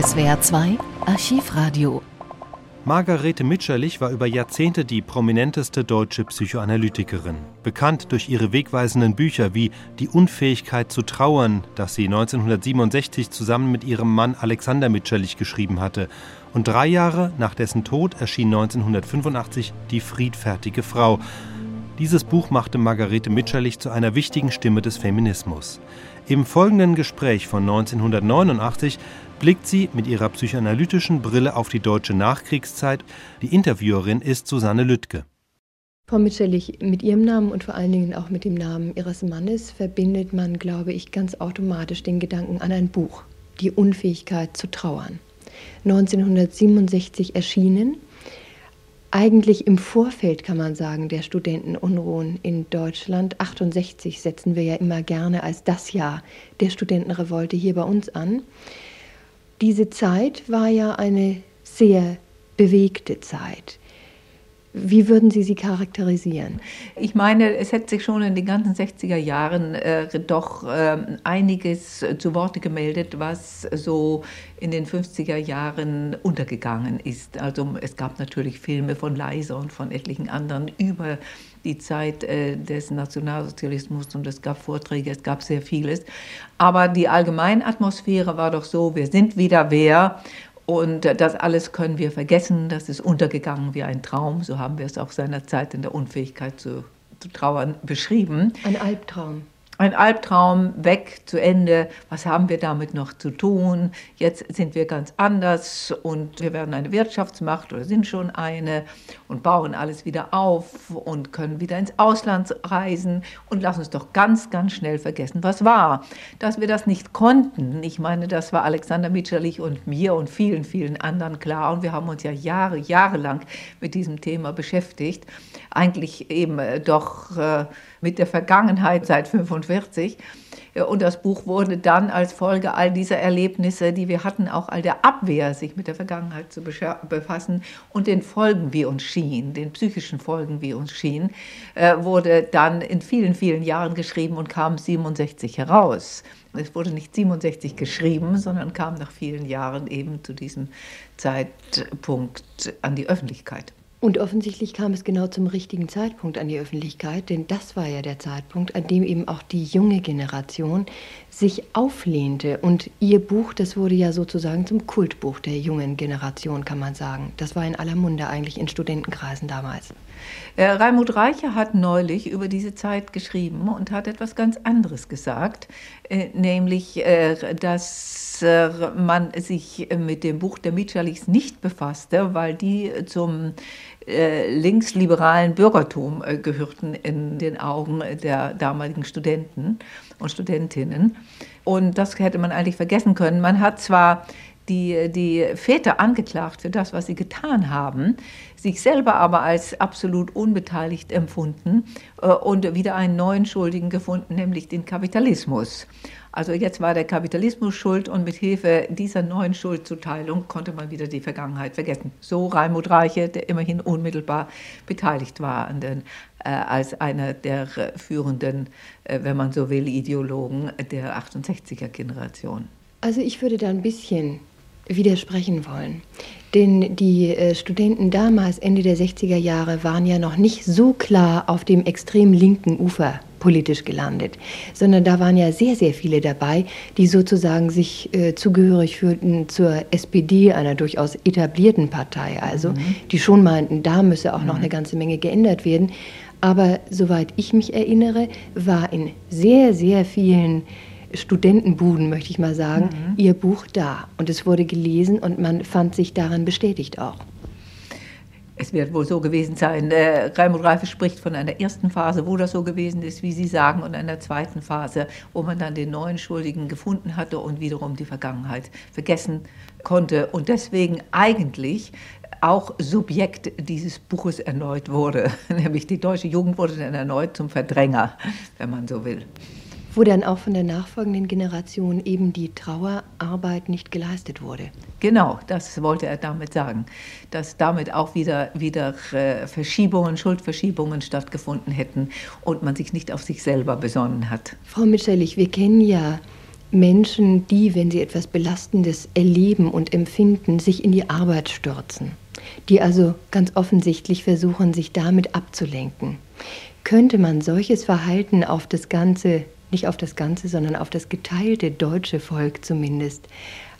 SWR 2 Archivradio. Margarete Mitscherlich war über Jahrzehnte die prominenteste deutsche Psychoanalytikerin. Bekannt durch ihre wegweisenden Bücher wie Die Unfähigkeit zu trauern, das sie 1967 zusammen mit ihrem Mann Alexander Mitscherlich geschrieben hatte. Und drei Jahre nach dessen Tod erschien 1985 Die friedfertige Frau. Dieses Buch machte Margarete Mitscherlich zu einer wichtigen Stimme des Feminismus. Im folgenden Gespräch von 1989 blickt sie mit ihrer psychoanalytischen Brille auf die deutsche Nachkriegszeit. Die Interviewerin ist Susanne Lüttke. Frau Mitscherlich, mit Ihrem Namen und vor allen Dingen auch mit dem Namen Ihres Mannes verbindet man, glaube ich, ganz automatisch den Gedanken an ein Buch, die Unfähigkeit zu trauern. 1967 erschienen, eigentlich im Vorfeld, kann man sagen, der Studentenunruhen in Deutschland. 68 setzen wir ja immer gerne als das Jahr der Studentenrevolte hier bei uns an. Diese Zeit war ja eine sehr bewegte Zeit. Wie würden Sie sie charakterisieren? Ich meine, es hätte sich schon in den ganzen 60er Jahren äh, doch äh, einiges zu Worte gemeldet, was so in den 50er Jahren untergegangen ist. Also es gab natürlich Filme von Leiser und von etlichen anderen über die Zeit äh, des Nationalsozialismus und es gab Vorträge, es gab sehr vieles. Aber die Allgemeinatmosphäre war doch so, wir sind wieder wer und das alles können wir vergessen, das ist untergegangen wie ein Traum. So haben wir es auch seinerzeit in der Unfähigkeit zu, zu trauern beschrieben. Ein Albtraum ein Albtraum weg zu Ende. Was haben wir damit noch zu tun? Jetzt sind wir ganz anders und wir werden eine Wirtschaftsmacht oder sind schon eine und bauen alles wieder auf und können wieder ins Ausland reisen und lassen uns doch ganz, ganz schnell vergessen, was war. Dass wir das nicht konnten, ich meine, das war Alexander Mitscherlich und mir und vielen, vielen anderen klar und wir haben uns ja Jahre, jahrelang mit diesem Thema beschäftigt. Eigentlich eben äh, doch äh, mit der Vergangenheit seit 45. Und das Buch wurde dann als Folge all dieser Erlebnisse, die wir hatten, auch all der Abwehr, sich mit der Vergangenheit zu befassen und den Folgen, wie uns schien, den psychischen Folgen, wie uns schien, äh, wurde dann in vielen, vielen Jahren geschrieben und kam 67 heraus. Es wurde nicht 67 geschrieben, sondern kam nach vielen Jahren eben zu diesem Zeitpunkt an die Öffentlichkeit. Und offensichtlich kam es genau zum richtigen Zeitpunkt an die Öffentlichkeit, denn das war ja der Zeitpunkt, an dem eben auch die junge Generation sich auflehnte. Und ihr Buch, das wurde ja sozusagen zum Kultbuch der jungen Generation, kann man sagen. Das war in aller Munde eigentlich in Studentenkreisen damals. Äh, Raimund Reicher hat neulich über diese Zeit geschrieben und hat etwas ganz anderes gesagt, äh, nämlich, äh, dass äh, man sich mit dem Buch der Mitscherlichs nicht befasste, weil die zum äh, linksliberalen Bürgertum äh, gehörten in den Augen der damaligen Studenten und Studentinnen. Und das hätte man eigentlich vergessen können. Man hat zwar die, die Väter angeklagt für das, was sie getan haben, sich selber aber als absolut unbeteiligt empfunden äh, und wieder einen neuen Schuldigen gefunden, nämlich den Kapitalismus. Also jetzt war der Kapitalismus schuld und mit Hilfe dieser neuen Schuldzuteilung konnte man wieder die Vergangenheit vergessen. So Raimund Reiche, der immerhin unmittelbar beteiligt war an den, äh, als einer der führenden, äh, wenn man so will, Ideologen der 68er Generation. Also ich würde da ein bisschen widersprechen wollen. Denn die äh, Studenten damals, Ende der 60er Jahre, waren ja noch nicht so klar auf dem extrem linken Ufer politisch gelandet, sondern da waren ja sehr, sehr viele dabei, die sozusagen sich äh, zugehörig fühlten zur SPD, einer durchaus etablierten Partei, also mhm. die schon meinten, da müsse auch mhm. noch eine ganze Menge geändert werden. Aber soweit ich mich erinnere, war in sehr, sehr vielen Studentenbuden, möchte ich mal sagen, mhm. ihr Buch da. Und es wurde gelesen und man fand sich darin bestätigt auch. Es wird wohl so gewesen sein. Äh, Raimund Reife spricht von einer ersten Phase, wo das so gewesen ist, wie Sie sagen, und einer zweiten Phase, wo man dann den neuen Schuldigen gefunden hatte und wiederum die Vergangenheit vergessen konnte und deswegen eigentlich auch Subjekt dieses Buches erneut wurde. Nämlich die deutsche Jugend wurde dann erneut zum Verdränger, wenn man so will wo dann auch von der nachfolgenden Generation eben die Trauerarbeit nicht geleistet wurde. Genau, das wollte er damit sagen, dass damit auch wieder, wieder äh, Verschiebungen, Schuldverschiebungen stattgefunden hätten und man sich nicht auf sich selber besonnen hat. Frau Mitscherlich, wir kennen ja Menschen, die, wenn sie etwas Belastendes erleben und empfinden, sich in die Arbeit stürzen, die also ganz offensichtlich versuchen, sich damit abzulenken. Könnte man solches Verhalten auf das ganze, nicht auf das ganze, sondern auf das geteilte deutsche Volk zumindest,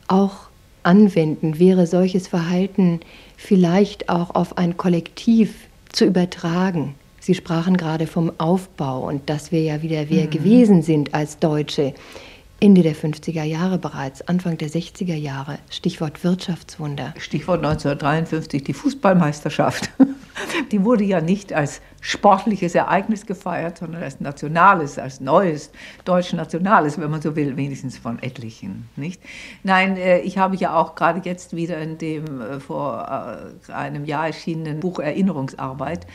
auch anwenden? Wäre solches Verhalten vielleicht auch auf ein Kollektiv zu übertragen? Sie sprachen gerade vom Aufbau und dass wir ja wieder wer mhm. gewesen sind als Deutsche. Ende der 50er Jahre bereits, Anfang der 60er Jahre. Stichwort Wirtschaftswunder. Stichwort 1953, die Fußballmeisterschaft. Die wurde ja nicht als sportliches Ereignis gefeiert, sondern als nationales, als neues deutsch nationales, wenn man so will, wenigstens von etlichen. Nicht? Nein, äh, ich habe ja auch gerade jetzt wieder in dem äh, vor äh, einem Jahr erschienenen Buch Erinnerungsarbeit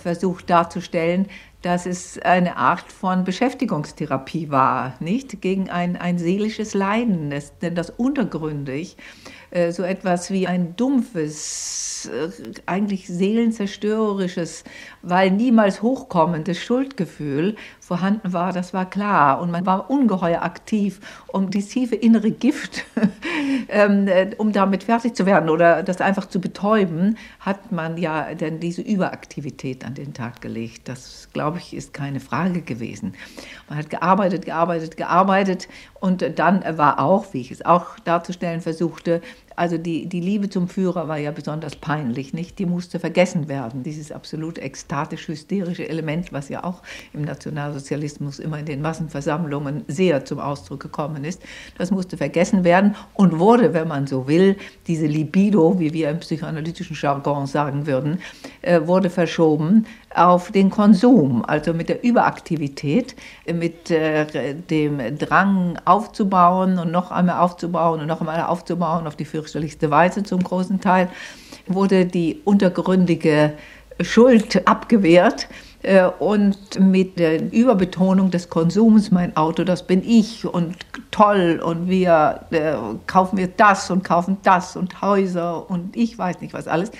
versucht darzustellen, dass es eine Art von Beschäftigungstherapie war, nicht? Gegen ein, ein seelisches Leiden, das, denn das untergründig äh, so etwas wie ein dumpfes, äh, eigentlich seelenzerstörerisches, weil niemals hochkommendes Schuldgefühl vorhanden war, das war klar. Und man war ungeheuer aktiv, um die tiefe innere Gift, ähm, äh, um damit fertig zu werden oder das einfach zu betäuben, hat man ja dann diese Überaktivität an den Tag gelegt. Das, glaube ich, ist keine Frage gewesen. Man hat gearbeitet, gearbeitet, gearbeitet und dann war auch, wie ich es auch darzustellen versuchte, also die, die Liebe zum Führer war ja besonders peinlich, nicht? Die musste vergessen werden. Dieses absolut ekstatisch-hysterische Element, was ja auch im Nationalsozialismus immer in den Massenversammlungen sehr zum Ausdruck gekommen ist, das musste vergessen werden und wurde, wenn man so will, diese Libido, wie wir im psychoanalytischen Jargon sagen würden, äh, wurde verschoben auf den Konsum, also mit der Überaktivität, mit äh, dem Drang aufzubauen und noch einmal aufzubauen und noch einmal aufzubauen auf die fürchterlichste Weise zum großen Teil, wurde die untergründige Schuld abgewehrt und mit der Überbetonung des Konsums, mein Auto, das bin ich und toll und wir äh, kaufen wir das und kaufen das und Häuser und ich weiß nicht was alles,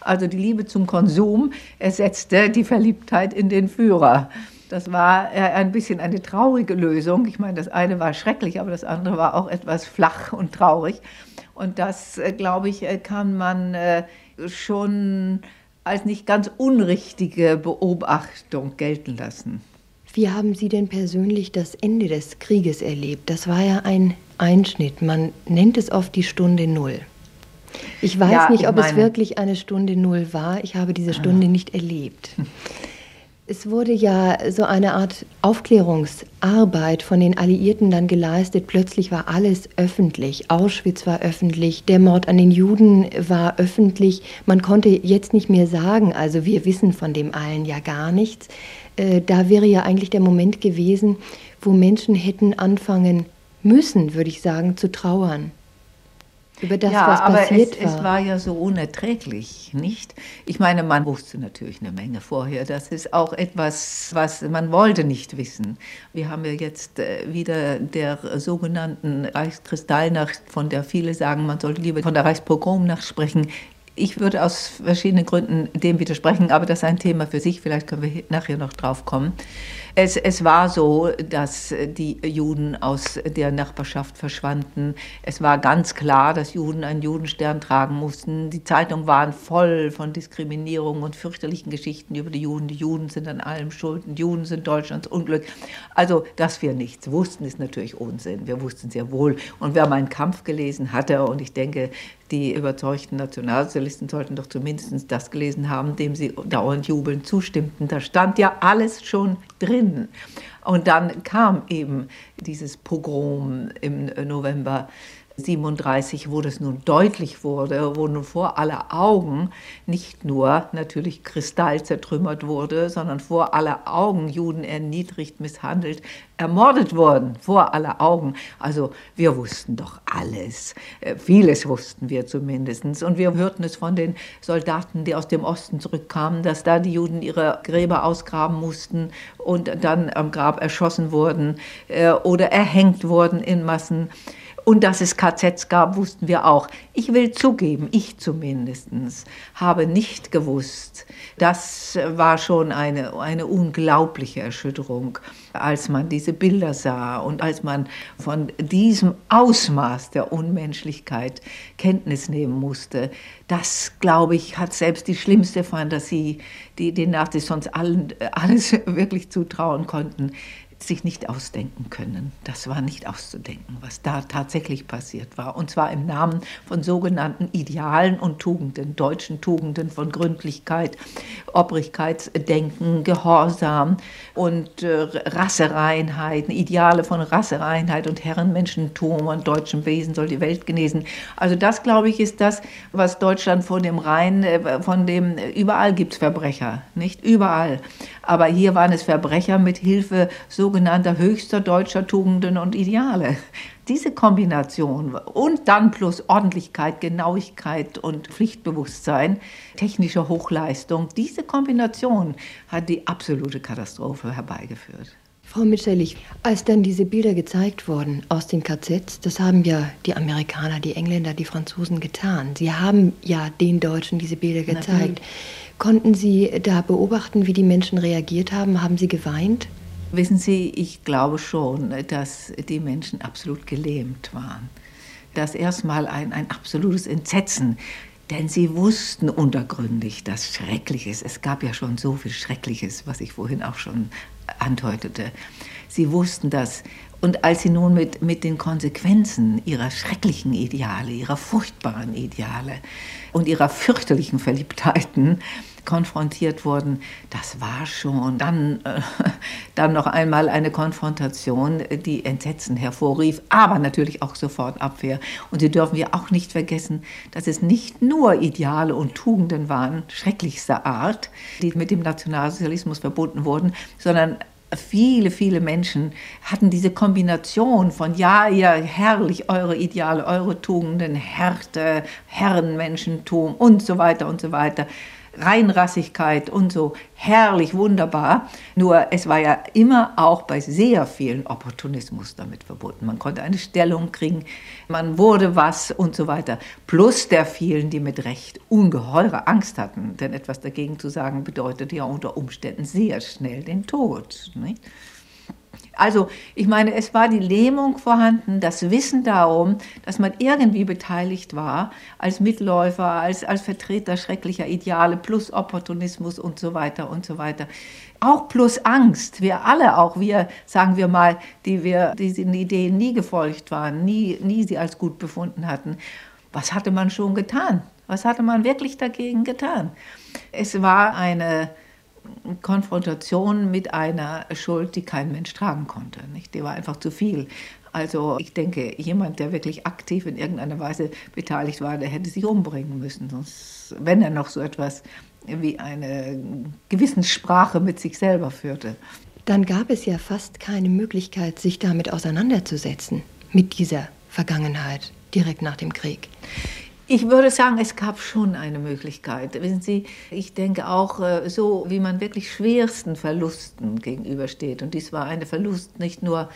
also die Liebe zum Konsum, ersetzte die Verliebtheit in den Führer. Das war äh, ein bisschen eine traurige Lösung. Ich meine, das eine war schrecklich, aber das andere war auch etwas flach und traurig. Und das, äh, glaube ich, äh, kann man schon als nicht ganz unrichtige Beobachtung gelten lassen. Wie haben Sie denn persönlich das Ende des Krieges erlebt? Das war ja ein Einschnitt. Man nennt es oft die Stunde Null. Ich weiß ja, nicht, ob meine... es wirklich eine Stunde Null war. Ich habe diese Stunde ah. nicht erlebt. Es wurde ja so eine Art Aufklärungsarbeit von den Alliierten dann geleistet. Plötzlich war alles öffentlich. Auschwitz war öffentlich, der Mord an den Juden war öffentlich. Man konnte jetzt nicht mehr sagen, also wir wissen von dem allen ja gar nichts. Äh, da wäre ja eigentlich der Moment gewesen, wo Menschen hätten anfangen müssen, würde ich sagen, zu trauern über das, ja, was passiert aber es, war. es war ja so unerträglich, nicht? Ich meine, man wusste natürlich eine Menge vorher. Das ist auch etwas, was man wollte nicht wissen. Wir haben ja jetzt äh, wieder der sogenannten Reichskristallnacht, von der viele sagen, man sollte lieber von der Reichspogromnacht sprechen. Ich würde aus verschiedenen Gründen dem widersprechen, aber das ist ein Thema für sich. Vielleicht können wir nachher noch drauf kommen. Es, es war so, dass die Juden aus der Nachbarschaft verschwanden. Es war ganz klar, dass Juden einen Judenstern tragen mussten. Die Zeitungen waren voll von Diskriminierung und fürchterlichen Geschichten über die Juden. Die Juden sind an allem schuld. Die Juden sind Deutschlands Unglück. Also, dass wir nichts wussten, ist natürlich Unsinn. Wir wussten sehr wohl. Und wer meinen Kampf gelesen hatte, und ich denke, die überzeugten Nationalsozialisten sollten doch zumindest das gelesen haben, dem sie dauernd jubelnd zustimmten. Da stand ja alles schon drin. Und dann kam eben dieses Pogrom im November 37, wo das nun deutlich wurde, wo nun vor aller Augen nicht nur natürlich Kristall zertrümmert wurde, sondern vor aller Augen Juden erniedrigt, misshandelt, ermordet wurden, vor aller Augen. Also wir wussten doch alles. Äh, vieles wussten wir zumindest. Und wir hörten es von den Soldaten, die aus dem Osten zurückkamen, dass da die Juden ihre Gräber ausgraben mussten und dann am Grab erschossen wurden äh, oder erhängt wurden in Massen. Und dass es KZs gab, wussten wir auch. Ich will zugeben, ich zumindest habe nicht gewusst. Das war schon eine, eine unglaubliche Erschütterung, als man diese Bilder sah und als man von diesem Ausmaß der Unmenschlichkeit Kenntnis nehmen musste. Das, glaube ich, hat selbst die schlimmste Fantasie, die den Nazis sonst allen, alles wirklich zutrauen konnten, sich nicht ausdenken können. Das war nicht auszudenken, was da tatsächlich passiert war. Und zwar im Namen von sogenannten Idealen und Tugenden, deutschen Tugenden von Gründlichkeit, Obrigkeitsdenken, Gehorsam und äh, Rassereinheit, Ideale von Rassereinheit und Herrenmenschentum und deutschem Wesen soll die Welt genesen. Also das, glaube ich, ist das, was Deutschland von dem Rhein, äh, von dem überall gibt es Verbrecher, nicht überall. Aber hier waren es Verbrecher mit Hilfe sogenannter höchster deutscher Tugenden und Ideale. Diese Kombination und dann plus Ordentlichkeit, Genauigkeit und Pflichtbewusstsein, technische Hochleistung, diese Kombination hat die absolute Katastrophe herbeigeführt. Frau Mitscherlich, als dann diese Bilder gezeigt wurden aus den KZs, das haben ja die Amerikaner, die Engländer, die Franzosen getan. Sie haben ja den Deutschen diese Bilder gezeigt. Natürlich. Konnten Sie da beobachten, wie die Menschen reagiert haben? Haben sie geweint? Wissen Sie, ich glaube schon, dass die Menschen absolut gelähmt waren. Das erstmal ein, ein absolutes Entsetzen. Denn sie wussten untergründig, dass Schreckliches, es gab ja schon so viel Schreckliches, was ich vorhin auch schon andeutete. Sie wussten das. Und als sie nun mit, mit den Konsequenzen ihrer schrecklichen Ideale, ihrer furchtbaren Ideale und ihrer fürchterlichen Verliebtheiten konfrontiert wurden, das war schon dann, äh, dann noch einmal eine Konfrontation, die Entsetzen hervorrief, aber natürlich auch sofort Abwehr. Und Sie dürfen wir auch nicht vergessen, dass es nicht nur Ideale und Tugenden waren, schrecklichster Art, die mit dem Nationalsozialismus verbunden wurden, sondern viele, viele Menschen hatten diese Kombination von, ja, ja, herrlich, eure Ideale, eure Tugenden, Härte, Herrenmenschentum und so weiter und so weiter. Reinrassigkeit und so herrlich, wunderbar. Nur es war ja immer auch bei sehr vielen Opportunismus damit verbunden. Man konnte eine Stellung kriegen, man wurde was und so weiter. Plus der vielen, die mit Recht ungeheure Angst hatten. Denn etwas dagegen zu sagen bedeutete ja unter Umständen sehr schnell den Tod. Nicht? Also ich meine, es war die Lähmung vorhanden, das Wissen darum, dass man irgendwie beteiligt war, als Mitläufer, als, als Vertreter schrecklicher Ideale, plus Opportunismus und so weiter und so weiter. Auch plus Angst. Wir alle, auch wir, sagen wir mal, die wir diesen Ideen nie gefolgt waren, nie, nie sie als gut befunden hatten. Was hatte man schon getan? Was hatte man wirklich dagegen getan? Es war eine Konfrontation mit einer Schuld, die kein Mensch tragen konnte. Nicht? Die war einfach zu viel. Also ich denke, jemand, der wirklich aktiv in irgendeiner Weise beteiligt war, der hätte sich umbringen müssen, sonst, wenn er noch so etwas wie eine Gewissenssprache mit sich selber führte. Dann gab es ja fast keine Möglichkeit, sich damit auseinanderzusetzen, mit dieser Vergangenheit direkt nach dem Krieg. Ich würde sagen, es gab schon eine Möglichkeit. Wissen Sie, ich denke auch, äh, so wie man wirklich schwersten Verlusten gegenübersteht. Und dies war ein Verlust nicht nur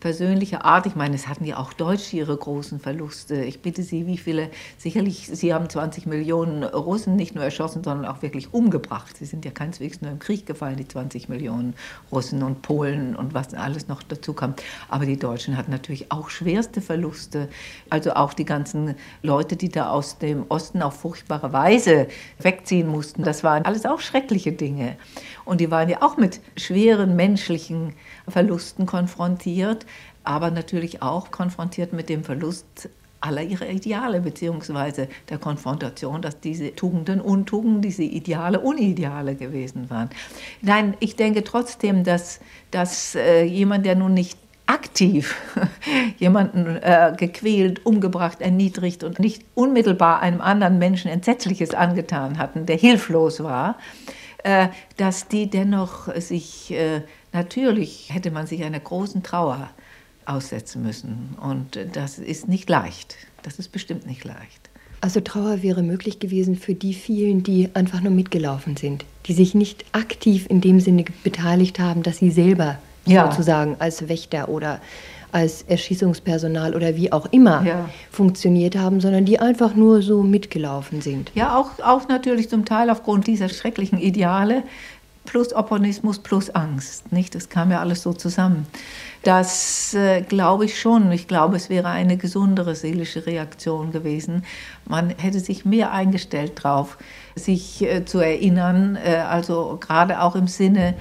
persönlicher Art. Ich meine, es hatten ja auch Deutsche ihre großen Verluste. Ich bitte Sie, wie viele, sicherlich, Sie haben 20 Millionen Russen nicht nur erschossen, sondern auch wirklich umgebracht. Sie sind ja keineswegs nur im Krieg gefallen, die 20 Millionen Russen und Polen und was alles noch dazu kam. Aber die Deutschen hatten natürlich auch schwerste Verluste. Also auch die ganzen Leute, die da aus dem Osten auf furchtbare Weise wegziehen mussten. Das waren alles auch schreckliche Dinge. Und die waren ja auch mit schweren menschlichen Verlusten konfrontiert, aber natürlich auch konfrontiert mit dem Verlust aller ihrer Ideale, beziehungsweise der Konfrontation, dass diese Tugenden Untugenden, diese Ideale Unideale gewesen waren. Nein, ich denke trotzdem, dass, dass äh, jemand, der nun nicht aktiv jemanden äh, gequält, umgebracht, erniedrigt und nicht unmittelbar einem anderen Menschen Entsetzliches angetan hatten, der hilflos war, äh, dass die dennoch sich äh, Natürlich hätte man sich einer großen Trauer aussetzen müssen. Und das ist nicht leicht. Das ist bestimmt nicht leicht. Also Trauer wäre möglich gewesen für die vielen, die einfach nur mitgelaufen sind, die sich nicht aktiv in dem Sinne beteiligt haben, dass sie selber ja. sozusagen als Wächter oder als Erschießungspersonal oder wie auch immer ja. funktioniert haben, sondern die einfach nur so mitgelaufen sind. Ja, auch, auch natürlich zum Teil aufgrund dieser schrecklichen Ideale plus Opportunismus plus Angst. Nicht? Das kam ja alles so zusammen. Das äh, glaube ich schon. Ich glaube, es wäre eine gesundere seelische Reaktion gewesen. Man hätte sich mehr eingestellt darauf, sich äh, zu erinnern, äh, also gerade auch im Sinne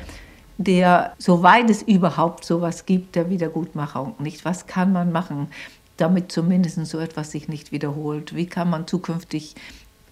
der, soweit es überhaupt sowas gibt, der Wiedergutmachung. Nicht, was kann man machen, damit zumindest so etwas sich nicht wiederholt? Wie kann man zukünftig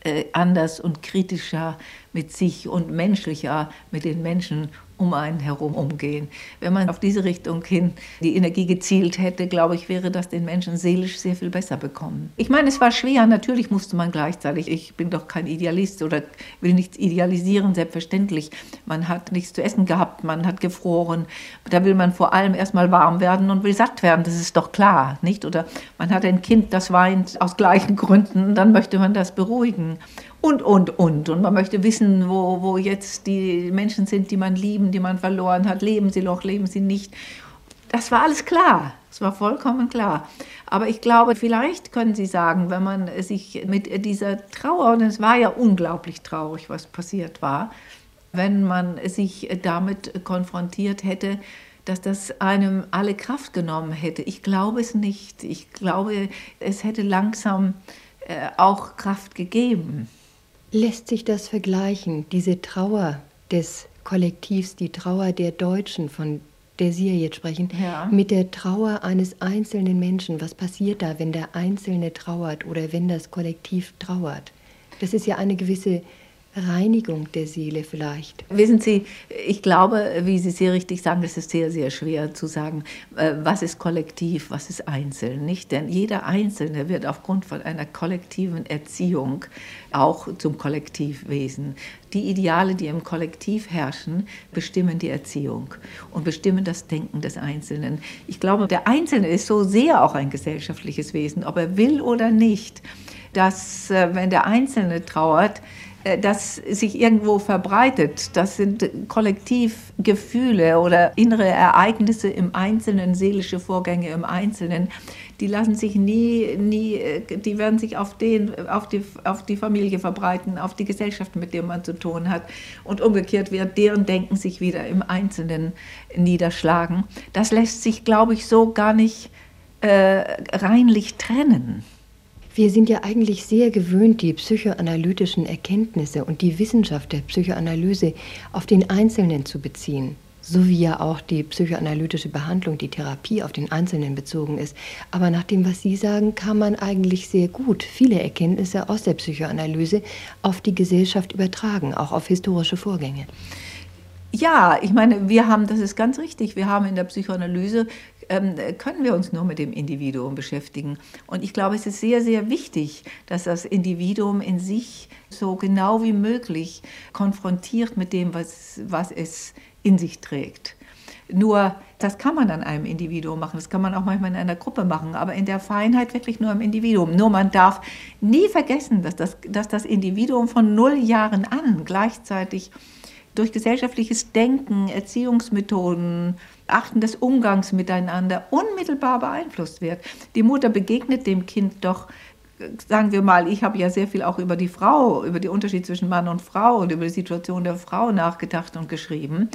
äh, anders und kritischer mit sich und menschlicher mit den Menschen um einen herum umgehen. Wenn man auf diese Richtung hin die Energie gezielt hätte, glaube ich, wäre das den Menschen seelisch sehr viel besser bekommen. Ich meine, es war schwer, natürlich musste man gleichzeitig, ich bin doch kein Idealist oder will nichts idealisieren, selbstverständlich. Man hat nichts zu essen gehabt, man hat gefroren. Da will man vor allem erstmal warm werden und will satt werden, das ist doch klar, nicht? Oder man hat ein Kind, das weint aus gleichen Gründen, dann möchte man das beruhigen und, und, und. Und man möchte wissen, wo, wo jetzt die Menschen sind, die man lieben, die man verloren hat. Leben sie noch, leben sie nicht. Das war alles klar. Das war vollkommen klar. Aber ich glaube, vielleicht können Sie sagen, wenn man sich mit dieser Trauer, und es war ja unglaublich traurig, was passiert war, wenn man sich damit konfrontiert hätte, dass das einem alle Kraft genommen hätte. Ich glaube es nicht. Ich glaube, es hätte langsam äh, auch Kraft gegeben. Lässt sich das vergleichen, diese Trauer des Kollektivs, die Trauer der Deutschen, von der Sie ja jetzt sprechen, ja. mit der Trauer eines einzelnen Menschen? Was passiert da, wenn der Einzelne trauert oder wenn das Kollektiv trauert? Das ist ja eine gewisse Reinigung der Seele vielleicht? Wissen Sie, ich glaube, wie Sie sehr richtig sagen, es ist sehr, sehr schwer zu sagen, äh, was ist kollektiv, was ist einzeln, nicht? Denn jeder Einzelne wird aufgrund von einer kollektiven Erziehung auch zum Kollektivwesen. Die Ideale, die im Kollektiv herrschen, bestimmen die Erziehung und bestimmen das Denken des Einzelnen. Ich glaube, der Einzelne ist so sehr auch ein gesellschaftliches Wesen, ob er will oder nicht, dass äh, wenn der Einzelne trauert, das sich irgendwo verbreitet. Das sind Kollektivgefühle oder innere Ereignisse im Einzelnen, seelische Vorgänge im Einzelnen. Die lassen sich nie, nie, äh, die werden sich auf, den, auf, die, auf die Familie verbreiten, auf die Gesellschaft, mit der man zu tun hat. Und umgekehrt wird deren Denken sich wieder im Einzelnen niederschlagen. Das lässt sich, glaube ich, so gar nicht äh, reinlich trennen. Wir sind ja eigentlich sehr gewöhnt, die psychoanalytischen Erkenntnisse und die Wissenschaft der Psychoanalyse auf den Einzelnen zu beziehen, so wie ja auch die psychoanalytische Behandlung, die Therapie auf den Einzelnen bezogen ist. Aber nach dem, was Sie sagen, kann man eigentlich sehr gut viele Erkenntnisse aus der Psychoanalyse auf die Gesellschaft übertragen, auch auf historische Vorgänge. Ja, ich meine, wir haben, das ist ganz richtig, wir haben in der Psychoanalyse ähm, können wir uns nur mit dem Individuum beschäftigen. Und ich glaube, es ist sehr, sehr wichtig, dass das Individuum in sich so genau wie möglich konfrontiert mit dem, was, was es in sich trägt. Nur, das kann man an einem Individuum machen, das kann man auch manchmal in einer Gruppe machen, aber in der Feinheit wirklich nur im Individuum. Nur man darf nie vergessen, dass das, dass das Individuum von null Jahren an gleichzeitig durch gesellschaftliches Denken, Erziehungsmethoden, Achten des Umgangs miteinander unmittelbar beeinflusst wird. Die Mutter begegnet dem Kind doch sagen wir mal, ich habe ja sehr viel auch über die Frau, über den Unterschied zwischen Mann und Frau und über die Situation der Frau nachgedacht und geschrieben.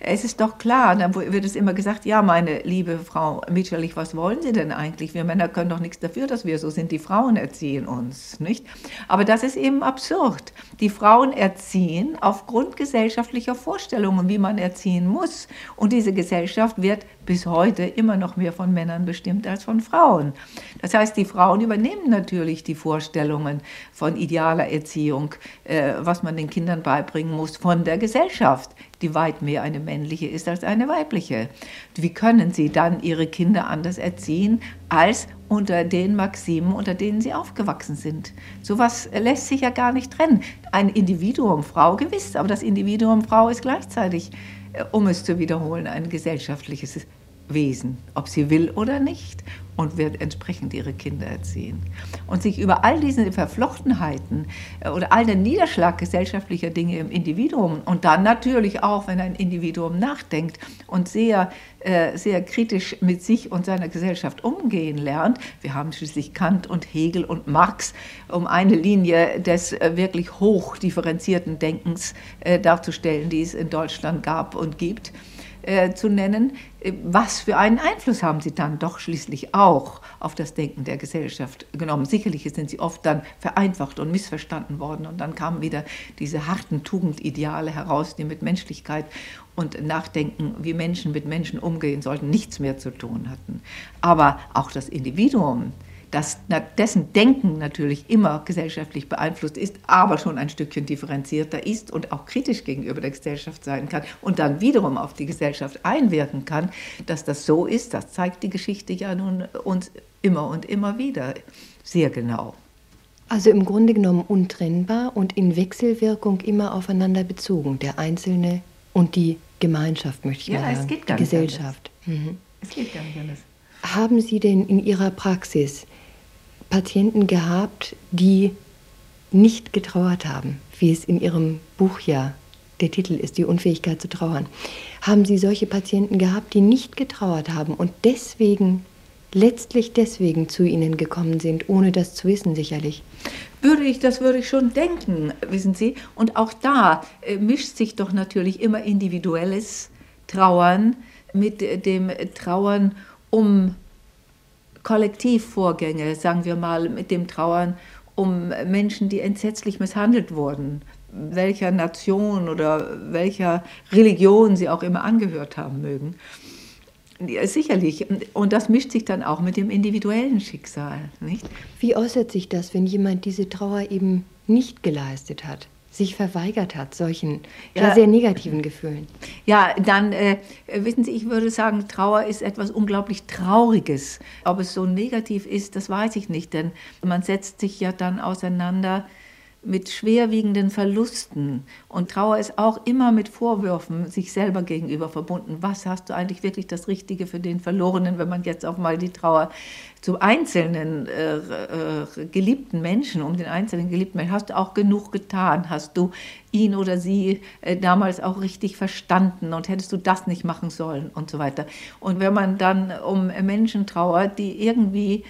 Es ist doch klar, dann wird es immer gesagt, ja, meine liebe Frau Mitscherlich, was wollen Sie denn eigentlich? Wir Männer können doch nichts dafür, dass wir so sind. Die Frauen erziehen uns, nicht? Aber das ist eben absurd. Die Frauen erziehen aufgrund gesellschaftlicher Vorstellungen, wie man erziehen muss. Und diese Gesellschaft wird bis heute immer noch mehr von Männern bestimmt als von Frauen. Das heißt, die Frauen übernehmen natürlich die Vorstellungen von idealer Erziehung, äh, was man den Kindern beibringen muss, von der Gesellschaft, die weit mehr eine männliche ist als eine weibliche. Wie können sie dann ihre Kinder anders erziehen als unter den Maximen, unter denen sie aufgewachsen sind? Sowas lässt sich ja gar nicht trennen. Ein Individuum Frau gewiss, aber das Individuum Frau ist gleichzeitig, äh, um es zu wiederholen, ein gesellschaftliches Wesen, ob sie will oder nicht und wird entsprechend ihre Kinder erziehen. Und sich über all diese Verflochtenheiten äh, oder all den Niederschlag gesellschaftlicher Dinge im Individuum und dann natürlich auch, wenn ein Individuum nachdenkt und sehr, äh, sehr kritisch mit sich und seiner Gesellschaft umgehen lernt, wir haben schließlich Kant und Hegel und Marx, um eine Linie des äh, wirklich hoch differenzierten Denkens darzustellen, die es in Deutschland gab und gibt, äh, zu nennen. Äh, was für einen Einfluss haben sie dann doch schließlich auch auf das Denken der Gesellschaft genommen? Sicherlich sind sie oft dann vereinfacht und missverstanden worden und dann kamen wieder diese harten Tugendideale heraus, die mit Menschlichkeit und Nachdenken, wie Menschen mit Menschen umgehen sollten, nichts mehr zu tun hatten. Aber auch das Individuum dass dessen Denken natürlich immer gesellschaftlich beeinflusst ist, aber schon ein Stückchen differenzierter ist und auch kritisch gegenüber der Gesellschaft sein kann und dann wiederum auf die Gesellschaft einwirken kann, dass das so ist, das zeigt die Geschichte ja nun uns immer und immer wieder sehr genau. Also im Grunde genommen untrennbar und in Wechselwirkung immer aufeinander bezogen, der Einzelne und die Gemeinschaft, möchte ich ja, mal sagen. Es geht gar die Gesellschaft. Mhm. Es geht gar nicht anders. Haben Sie denn in Ihrer Praxis Patienten gehabt, die nicht getrauert haben, wie es in Ihrem Buch ja der Titel ist, die Unfähigkeit zu trauern. Haben Sie solche Patienten gehabt, die nicht getrauert haben und deswegen, letztlich deswegen zu Ihnen gekommen sind, ohne das zu wissen sicherlich? Würde ich, das würde ich schon denken, wissen Sie. Und auch da äh, mischt sich doch natürlich immer individuelles Trauern mit dem Trauern um Kollektivvorgänge, sagen wir mal, mit dem Trauern um Menschen, die entsetzlich misshandelt wurden, welcher Nation oder welcher Religion sie auch immer angehört haben mögen. Ja, sicherlich. Und das mischt sich dann auch mit dem individuellen Schicksal. Nicht? Wie äußert sich das, wenn jemand diese Trauer eben nicht geleistet hat? Sich verweigert hat, solchen ja, sehr negativen Gefühlen. Ja, dann äh, wissen Sie, ich würde sagen, Trauer ist etwas unglaublich Trauriges. Ob es so negativ ist, das weiß ich nicht, denn man setzt sich ja dann auseinander mit schwerwiegenden Verlusten. Und Trauer ist auch immer mit Vorwürfen sich selber gegenüber verbunden. Was hast du eigentlich wirklich das Richtige für den Verlorenen, wenn man jetzt auch mal die Trauer zum einzelnen äh, äh, geliebten Menschen, um den einzelnen geliebten Menschen, hast du auch genug getan? Hast du ihn oder sie äh, damals auch richtig verstanden und hättest du das nicht machen sollen und so weiter. Und wenn man dann um Menschen trauert, die irgendwie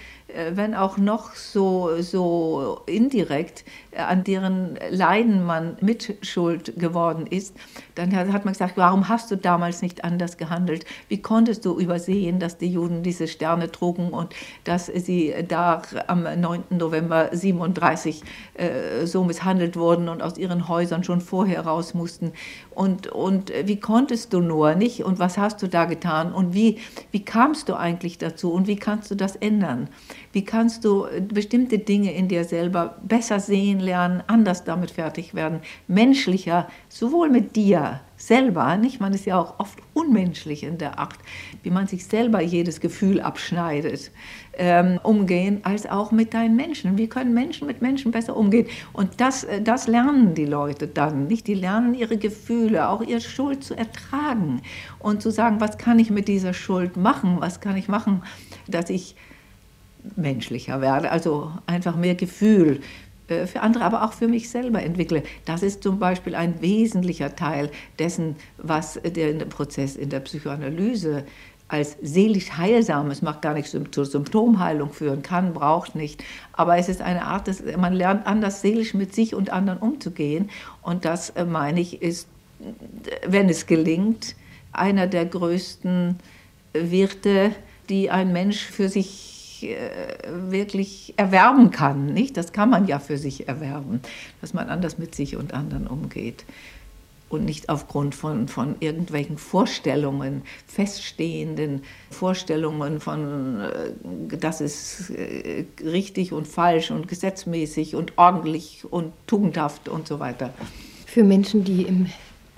wenn auch noch so, so indirekt, äh, an deren Leiden man mitschuld geworden ist, dann hat man gesagt, warum hast du damals nicht anders gehandelt? Wie konntest du übersehen, dass die Juden diese Sterne trugen und dass sie da am 9. November 37 äh, so misshandelt wurden und aus ihren Häusern schon vorher raus mussten? Und, und wie konntest du nur, nicht? Und was hast du da getan? Und wie, wie kamst du eigentlich dazu? Und wie kannst du das ändern? Wie kannst du äh, bestimmte Dinge in dir selber besser sehen lernen, anders damit fertig werden, menschlicher, sowohl mit dir selber, nicht? Man ist ja auch oft unmenschlich in der Art, wie man sich selber jedes Gefühl abschneidet, ähm, umgehen, als auch mit deinen Menschen. Wie können Menschen mit Menschen besser umgehen? Und das, äh, das lernen die Leute dann, nicht? Die lernen ihre Gefühle, auch ihre Schuld zu ertragen und zu sagen, was kann ich mit dieser Schuld machen? Was kann ich machen, dass ich menschlicher werde, also einfach mehr Gefühl für andere, aber auch für mich selber entwickle. Das ist zum Beispiel ein wesentlicher Teil dessen, was der Prozess in der Psychoanalyse als seelisch heilsam, es macht gar nichts zur Symptomheilung führen kann, braucht nicht, aber es ist eine Art, dass man lernt anders seelisch mit sich und anderen umzugehen und das, äh, meine ich, ist, wenn es gelingt, einer der größten Werte, die ein Mensch für sich äh, wirklich erwerben kann. Nicht? Das kann man ja für sich erwerben, dass man anders mit sich und anderen umgeht und nicht aufgrund von, von irgendwelchen Vorstellungen, feststehenden Vorstellungen von, äh, das ist äh, richtig und falsch und gesetzmäßig und ordentlich und tugendhaft und so weiter. Für Menschen, die im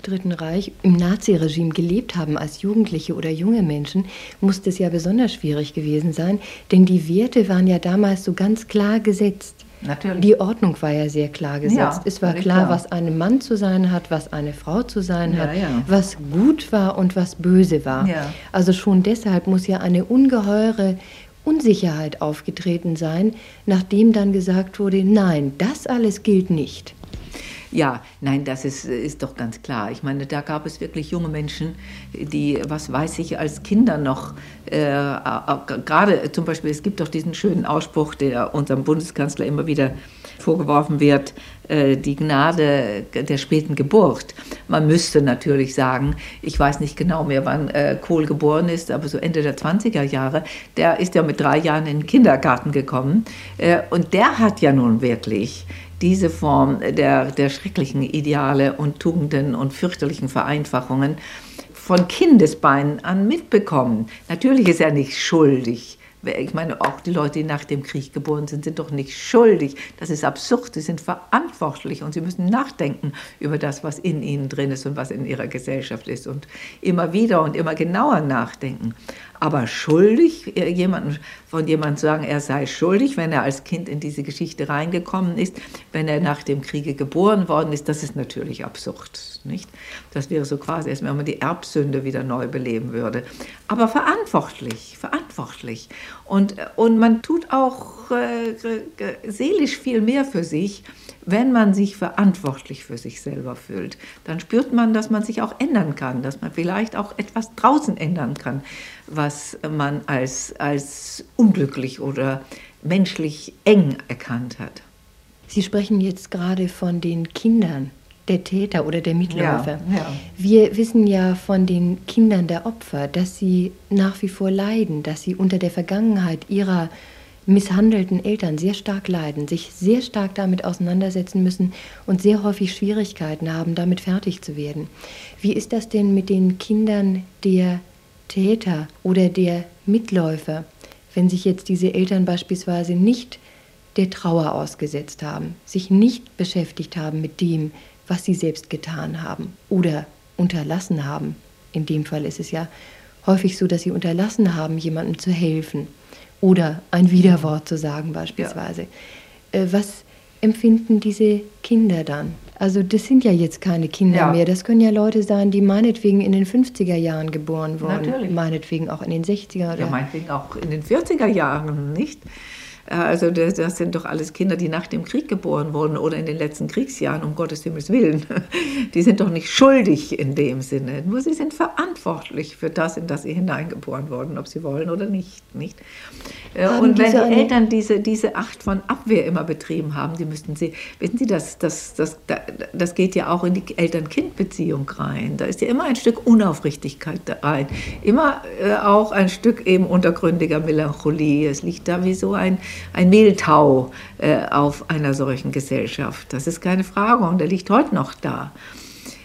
Dritten Reich im Naziregime gelebt haben als Jugendliche oder junge Menschen, muss das ja besonders schwierig gewesen sein, denn die Werte waren ja damals so ganz klar gesetzt. Natürlich. Die Ordnung war ja sehr klar gesetzt. Ja, es war klar, klar, was ein Mann zu sein hat, was eine Frau zu sein ja, hat, ja. was gut war und was böse war. Also schon deshalb muss ja eine ungeheure Unsicherheit aufgetreten sein, nachdem dann gesagt wurde, nein, das alles gilt nicht. Ja, nein, das ist, ist doch ganz klar. Ich meine, da gab es wirklich junge Menschen, die, was weiß ich, als Kinder noch, äh, gerade zum Beispiel, es gibt doch diesen schönen Ausspruch, der unserem Bundeskanzler immer wieder vorgeworfen wird, äh, die Gnade der späten Geburt. Man müsste natürlich sagen, ich weiß nicht genau mehr, wann äh, Kohl geboren ist, aber so Ende der 20er Jahre, der ist ja mit drei Jahren in den Kindergarten gekommen. Äh, und der hat ja nun wirklich diese Form der, der schrecklichen Ideale und Tugenden und fürchterlichen Vereinfachungen von Kindesbeinen an mitbekommen. Natürlich ist er nicht schuldig. Ich meine, auch die Leute, die nach dem Krieg geboren sind, sind doch nicht schuldig. Das ist absurd. Sie sind verantwortlich und sie müssen nachdenken über das, was in ihnen drin ist und was in ihrer Gesellschaft ist und immer wieder und immer genauer nachdenken. Aber schuldig, äh, jemanden, von jemandem sagen, er sei schuldig, wenn er als Kind in diese Geschichte reingekommen ist, wenn er nach dem Kriege geboren worden ist, das ist natürlich absurd. Nicht? Das wäre so quasi, als wenn man die Erbsünde wieder neu beleben würde. Aber verantwortlich, verantwortlich. Und, und man tut auch äh, seelisch viel mehr für sich, wenn man sich verantwortlich für sich selber fühlt. Dann spürt man, dass man sich auch ändern kann, dass man vielleicht auch etwas draußen ändern kann was man als, als unglücklich oder menschlich eng erkannt hat. Sie sprechen jetzt gerade von den Kindern der Täter oder der Mitläufer. Ja, ja. Wir wissen ja von den Kindern der Opfer, dass sie nach wie vor leiden, dass sie unter der Vergangenheit ihrer misshandelten Eltern sehr stark leiden, sich sehr stark damit auseinandersetzen müssen und sehr häufig Schwierigkeiten haben, damit fertig zu werden. Wie ist das denn mit den Kindern der Täter oder der Mitläufer, wenn sich jetzt diese Eltern beispielsweise nicht der Trauer ausgesetzt haben, sich nicht beschäftigt haben mit dem, was sie selbst getan haben oder unterlassen haben. In dem Fall ist es ja häufig so, dass sie unterlassen haben, jemandem zu helfen oder ein Widerwort zu sagen beispielsweise. Ja. Äh, was empfinden diese Kinder dann? Also das sind ja jetzt keine Kinder ja. mehr. Das können ja Leute sein, die meinetwegen in den 50er Jahren geboren wurden. Natürlich. Meinetwegen auch in den 60er. Oder? Ja, meinetwegen auch in den 40er Jahren, nicht? Äh, also das, sind doch alles Kinder, die nach dem Krieg geboren wurden oder in den letzten Kriegsjahren, um Gottes Himmels Willen. Die sind doch nicht schuldig in dem Sinne, nur sie sind verantwortlich für das, in das sie hineingeboren wurden, ob sie wollen oder nicht. nicht? Äh, haben Und wenn die Eltern diese, diese Acht von Abwehr immer betrieben haben, die müssten sie, wissen Sie, das, das, das, das geht ja auch in die Eltern-Kind-Beziehung rein. Da ist ja immer ein Stück Unaufrichtigkeit da rein, immer äh, auch ein Stück eben untergründiger Melancholie. Es liegt da wie so ein, ein Mehltau äh, auf einer solchen Gesellschaft. Das ist keine Frage und der liegt heute noch da.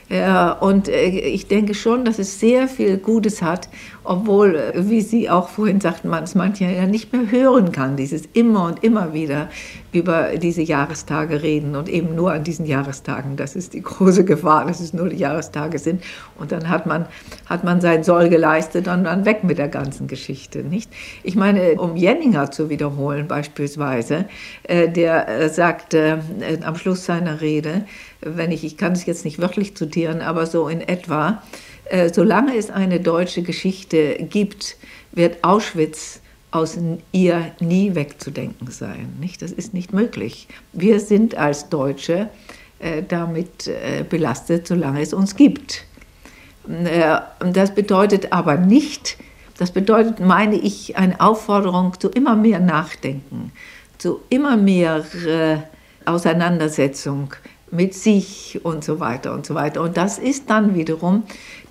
Äh, und äh, ich denke schon, dass es sehr viel Gutes hat obwohl, äh, wie Sie auch vorhin sagten, man es manchmal ja nicht mehr hören kann, dieses immer und immer wieder über diese Jahrestage reden und eben nur an diesen Jahrestagen. Das ist die große Gefahr, dass es nur die Jahrestage sind. Und dann hat man, hat man sein Soll geleistet und dann weg mit der ganzen Geschichte, nicht? Ich meine, um Jenninger zu wiederholen beispielsweise, äh, der äh, sagte am Schluss seiner Rede, wenn ich, ich kann es jetzt nicht wörtlich zitieren, aber so in etwa, solange es eine deutsche Geschichte gibt, wird Auschwitz aus ihr nie wegzudenken sein. Nicht? Das ist nicht möglich. Wir sind als Deutsche äh, damit äh, belastet, solange es uns gibt. Äh, das bedeutet aber nicht, das bedeutet, meine ich, eine Aufforderung zu immer mehr Nachdenken, zu immer mehr äh, Auseinandersetzung mit sich und so weiter und so weiter. Und das ist dann wiederum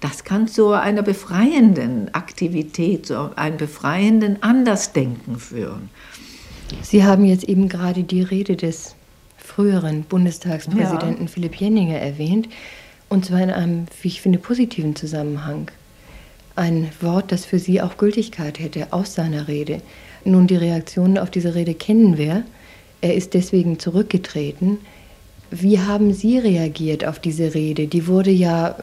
das kann zu einer befreienden Aktivität, zu einem befreienden Andersdenken führen. Sie haben jetzt eben gerade die Rede des früheren Bundestagspräsidenten ja. Philipp Jenninger erwähnt, und zwar in einem, wie ich finde, positiven Zusammenhang. Ein Wort, das für Sie auch Gültigkeit hätte aus seiner Rede. Nun, die Reaktionen auf diese Rede kennen wir. Er ist deswegen zurückgetreten. Wie haben Sie reagiert auf diese Rede? Die wurde ja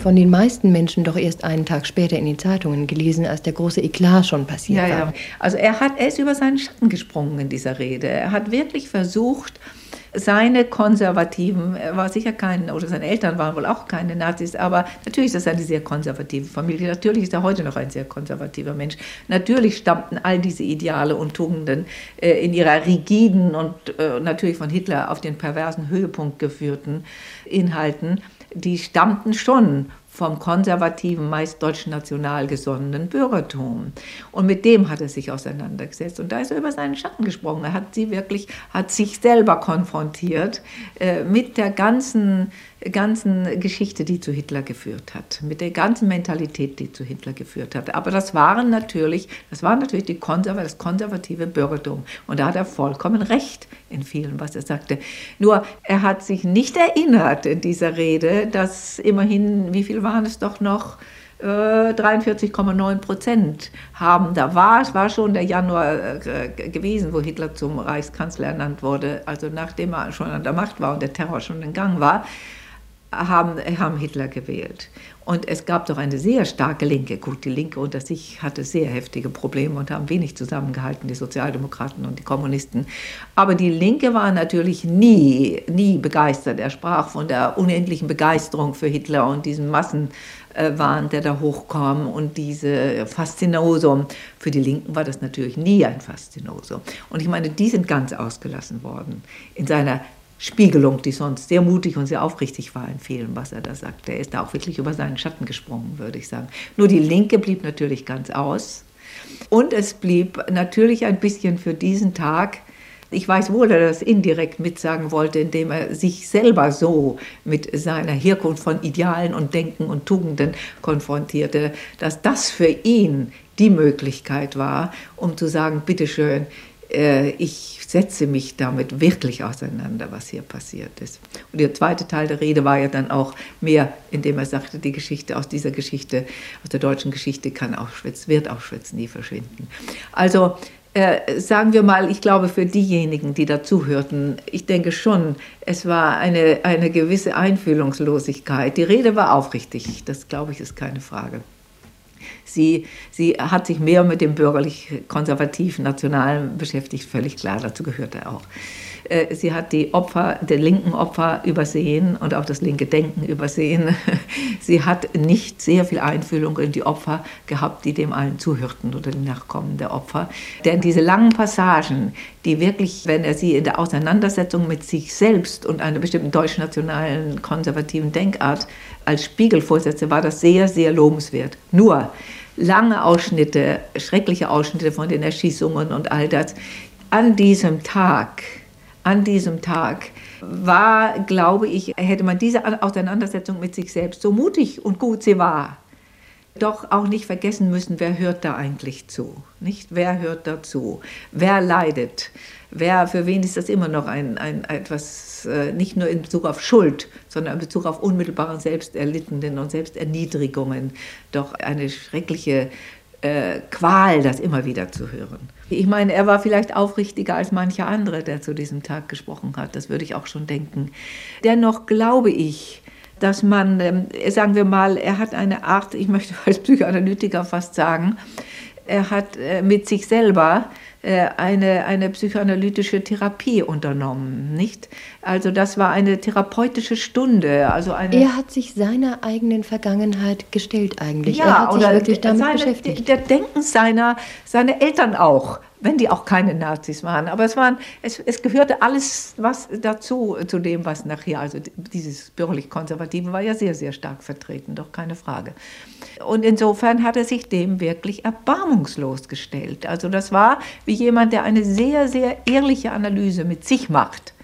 von den meisten Menschen doch erst einen Tag später in den Zeitungen gelesen, als der große Eklat schon passiert ja, war. Ja. Also er hat, er ist über seinen Schatten gesprungen in dieser Rede. Er hat wirklich versucht, seine Konservativen, er war sicher kein, oder seine Eltern waren wohl auch keine Nazis, aber natürlich ist das eine sehr konservative Familie. Natürlich ist er heute noch ein sehr konservativer Mensch. Natürlich stammten all diese Ideale und Tugenden äh, in ihrer rigiden und äh, natürlich von Hitler auf den perversen Höhepunkt geführten Inhalten, die stammten schon vom konservativen, meist deutsch national gesonnenen Bürgertum. Und mit dem hat er sich auseinandergesetzt. Und da ist er über seinen Schatten gesprungen. Er hat sie wirklich, hat sich selber konfrontiert äh, mit der ganzen ganzen Geschichte, die zu Hitler geführt hat, mit der ganzen Mentalität, die zu Hitler geführt hat. Aber das waren natürlich, das war natürlich die Konserv das konservative Bürgertum. Und da hat er vollkommen recht in vielen, was er sagte. Nur er hat sich nicht erinnert in dieser Rede, dass immerhin, wie viel waren es doch noch? 43,9 äh, Prozent haben da war. Es war schon der Januar äh, gewesen, wo Hitler zum Reichskanzler ernannt wurde, also nachdem er schon an der Macht war und der Terror schon in Gang war haben, haben Hitler gewählt. Und es gab doch eine sehr starke Linke. Gut, die Linke unter sich hatte sehr heftige Probleme und haben wenig zusammengehalten, die Sozialdemokraten und die Kommunisten. Aber die Linke war natürlich nie, nie begeistert. Er sprach von der unendlichen Begeisterung für Hitler und diesem Massenwahn, der da hochkam und diese Faszinosum. Für die Linken war das natürlich nie ein Faszinosum. Und ich meine, die sind ganz ausgelassen worden in seiner Spiegelung, die sonst sehr mutig und sehr aufrichtig war in vielen, was er da sagt. Er ist da auch wirklich über seinen Schatten gesprungen, würde ich sagen. Nur die Linke blieb natürlich ganz aus. Und es blieb natürlich ein bisschen für diesen Tag, ich weiß wohl, dass er das indirekt mitsagen wollte, indem er sich selber so mit seiner Herkunft von Idealen und Denken und Tugenden konfrontierte, dass das für ihn die Möglichkeit war, um zu sagen, bitteschön, ich setze mich damit wirklich auseinander, was hier passiert ist. Und der zweite Teil der Rede war ja dann auch mehr, indem er sagte, die Geschichte aus dieser Geschichte, aus der deutschen Geschichte kann Auschwitz, wird Auschwitz nie verschwinden. Also äh, sagen wir mal, ich glaube für diejenigen, die dazuhörten, ich denke schon, es war eine, eine gewisse Einfühlungslosigkeit. Die Rede war aufrichtig, das glaube ich ist keine Frage. Sie, sie hat sich mehr mit dem bürgerlich-konservativen Nationalen beschäftigt, völlig klar, dazu gehört er auch. Äh, sie hat die Opfer, der linken Opfer übersehen und auch das linke Denken übersehen. Sie hat nicht sehr viel Einfühlung in die Opfer gehabt, die dem allen zuhörten oder die Nachkommen der Opfer. Denn diese langen Passagen, die wirklich, wenn er sie in der Auseinandersetzung mit sich selbst und einer bestimmten deutschnationalen konservativen Denkart als Spiegel vorsetzte, war das sehr, sehr lobenswert. Nur lange Ausschnitte, schreckliche Ausschnitte von den Erschießungen und all das, an diesem Tag an diesem Tag war, glaube ich, hätte man diese Auseinandersetzung mit sich selbst, so mutig und gut sie war, doch auch nicht vergessen müssen, wer hört da eigentlich zu? Nicht? Wer hört dazu? Wer leidet? Wer, für wen ist das immer noch ein, ein etwas, äh, nicht nur in Bezug auf Schuld, sondern in Bezug auf unmittelbaren Selbsterlittenden und Selbsterniedrigungen, doch eine schreckliche äh, Qual, das immer wieder zu hören. Ich meine, er war vielleicht aufrichtiger als mancher andere, der zu diesem Tag gesprochen hat. Das würde ich auch schon denken. Dennoch glaube ich, dass man, ähm, sagen wir mal, er hat eine Art, ich möchte als Psychoanalytiker fast sagen, er hat äh, mit sich selber äh, eine, eine psychoanalytische Therapie unternommen, nicht? Also das war eine therapeutische Stunde. Also eine er hat sich seiner eigenen Vergangenheit gestellt eigentlich. Ja, er hat sich oder wirklich damit seine, beschäftigt. Der Denken seiner, seiner Eltern auch wenn die auch keine Nazis waren. Aber es, waren, es, es gehörte alles was dazu, zu dem, was nachher, also dieses bürgerlich-konservative war ja sehr, sehr stark vertreten, doch keine Frage. Und insofern hat er sich dem wirklich erbarmungslos gestellt. Also das war wie jemand, der eine sehr, sehr ehrliche Analyse mit sich macht.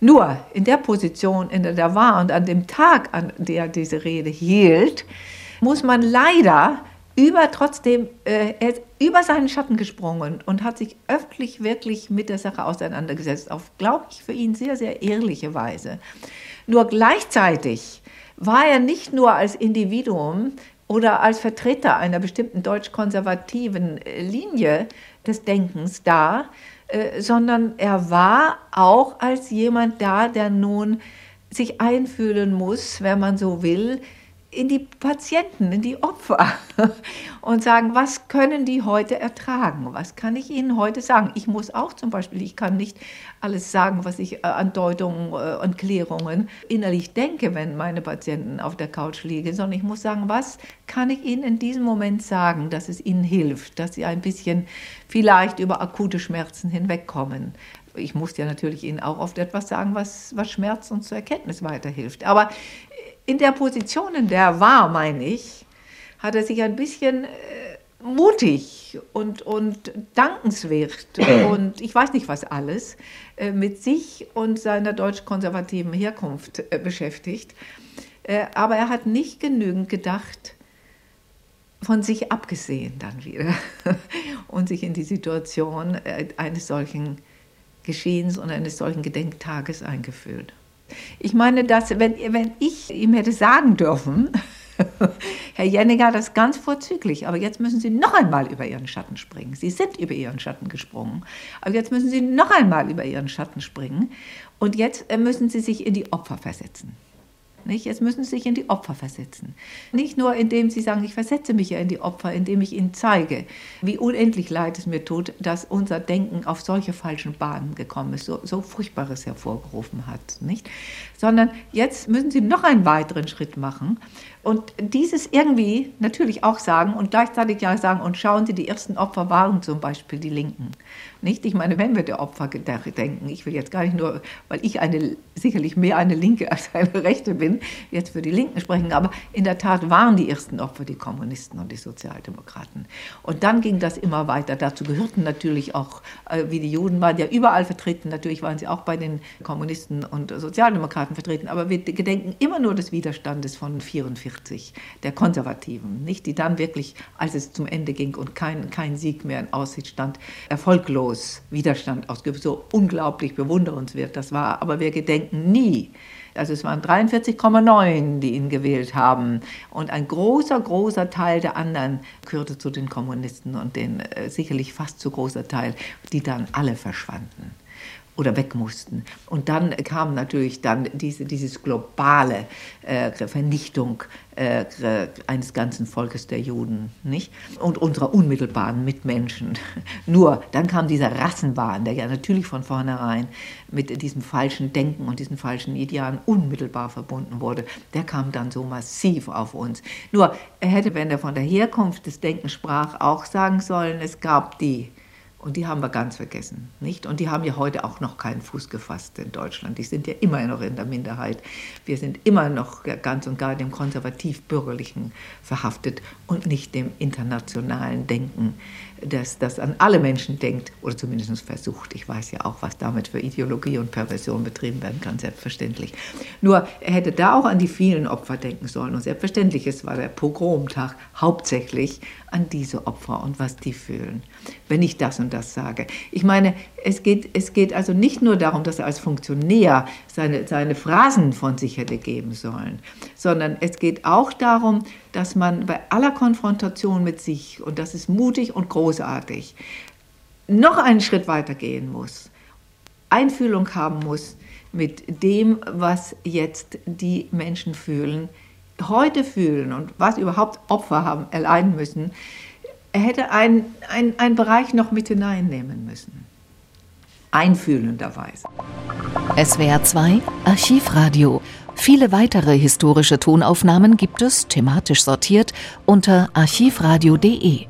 Nur in der Position, in der er war und an dem Tag, an der er diese Rede hielt, muss man leider über trotzdem, äh, er ist über seinen Schatten gesprungen und hat sich öffentlich wirklich mit der Sache auseinandergesetzt, auf, glaube ich, für ihn sehr, sehr ehrliche Weise. Nur gleichzeitig war er nicht nur als Individuum oder als Vertreter einer bestimmten deutsch-konservativen äh, Linie des Denkens da, äh, sondern er war auch als jemand da, der nun sich einfühlen muss, wenn man so will, in die Patienten, in die Opfer und sagen, was können die heute ertragen? Was kann ich ihnen heute sagen? Ich muss auch zum Beispiel, ich kann nicht alles sagen, was ich äh, an Deutungen äh, und Klärungen innerlich denke, wenn meine Patienten auf der Couch liegen, sondern ich muss sagen, was kann ich ihnen in diesem Moment sagen, dass es ihnen hilft, dass sie ein bisschen vielleicht über akute Schmerzen hinwegkommen. Ich muss ja natürlich Ihnen auch oft etwas sagen, was, was Schmerz und zur Erkenntnis weiterhilft. Aber in der Position, in der er war, meine ich, hat er sich ein bisschen äh, mutig und, und dankenswert und ich weiß nicht was alles äh, mit sich und seiner deutsch-konservativen Herkunft äh, beschäftigt. Äh, aber er hat nicht genügend gedacht, von sich abgesehen dann wieder und sich in die Situation äh, eines solchen Geschehens und eines solchen Gedenktages eingefühlt. Ich meine, dass, wenn, wenn ich ihm hätte sagen dürfen, Herr Jenninger, das ist ganz vorzüglich, aber jetzt müssen Sie noch einmal über Ihren Schatten springen. Sie sind über Ihren Schatten gesprungen, aber jetzt müssen Sie noch einmal über Ihren Schatten springen und jetzt äh, müssen Sie sich in die Opfer versetzen. Nicht? Jetzt müssen Sie sich in die Opfer versetzen. Nicht nur, indem Sie sagen, ich versetze mich ja in die Opfer, indem ich Ihnen zeige, wie unendlich leid es mir tut, dass unser Denken auf solche falschen Bahnen gekommen ist, so, so Furchtbares hervorgerufen hat. Nicht? Sondern jetzt müssen Sie noch einen weiteren Schritt machen und dieses irgendwie natürlich auch sagen und gleichzeitig ja sagen, und schauen Sie, die ersten Opfer waren zum Beispiel die Linken. Nicht? Ich meine, wenn wir der Opfer denken, ich will jetzt gar nicht nur, weil ich eine, sicherlich mehr eine Linke als eine Rechte bin, jetzt für die Linken sprechen, aber in der Tat waren die ersten Opfer die Kommunisten und die Sozialdemokraten. Und dann ging das immer weiter. Dazu gehörten natürlich auch, äh, wie die Juden waren ja überall vertreten, natürlich waren sie auch bei den Kommunisten und Sozialdemokraten vertreten, aber wir gedenken immer nur des Widerstandes von 1944, der Konservativen, nicht? die dann wirklich, als es zum Ende ging und kein, kein Sieg mehr in Aussicht stand, erfolglos Widerstand ausgeübt, so unglaublich bewundernswert das war. Aber wir gedenken nie. Also es waren 43,9, die ihn gewählt haben. Und ein großer, großer Teil der anderen gehörte zu den Kommunisten und den äh, sicherlich fast zu großer Teil, die dann alle verschwanden oder weg mussten. Und dann kam natürlich dann diese dieses globale äh, Vernichtung äh, eines ganzen Volkes der Juden, nicht? Und unserer unmittelbaren Mitmenschen. Nur dann kam dieser Rassenwahn, der ja natürlich von vornherein mit diesem falschen Denken und diesen falschen Idealen unmittelbar verbunden wurde. Der kam dann so massiv auf uns. Nur er hätte, wenn er von der Herkunft des Denkens sprach, auch sagen sollen, es gab die und die haben wir ganz vergessen, nicht? Und die haben ja heute auch noch keinen Fuß gefasst in Deutschland. Die sind ja immer noch in der Minderheit. Wir sind immer noch ganz und gar dem konservativ-bürgerlichen verhaftet und nicht dem internationalen Denken, das, das an alle Menschen denkt oder zumindest versucht. Ich weiß ja auch, was damit für Ideologie und Perversion betrieben werden kann, selbstverständlich. Nur er hätte da auch an die vielen Opfer denken sollen. Und selbstverständlich, es war der Pogromtag hauptsächlich an diese Opfer und was die fühlen, wenn ich das und das sage. Ich meine, es geht, es geht also nicht nur darum, dass er als Funktionär seine, seine Phrasen von sich hätte geben sollen, sondern es geht auch darum, dass man bei aller Konfrontation mit sich, und das ist mutig und großartig, noch einen Schritt weiter gehen muss, Einfühlung haben muss mit dem, was jetzt die Menschen fühlen, heute fühlen und was überhaupt Opfer haben erleiden müssen, er hätte einen ein Bereich noch mit hineinnehmen müssen. Einfühlenderweise. SWR 2 Archivradio. Viele weitere historische Tonaufnahmen gibt es, thematisch sortiert, unter archivradio.de.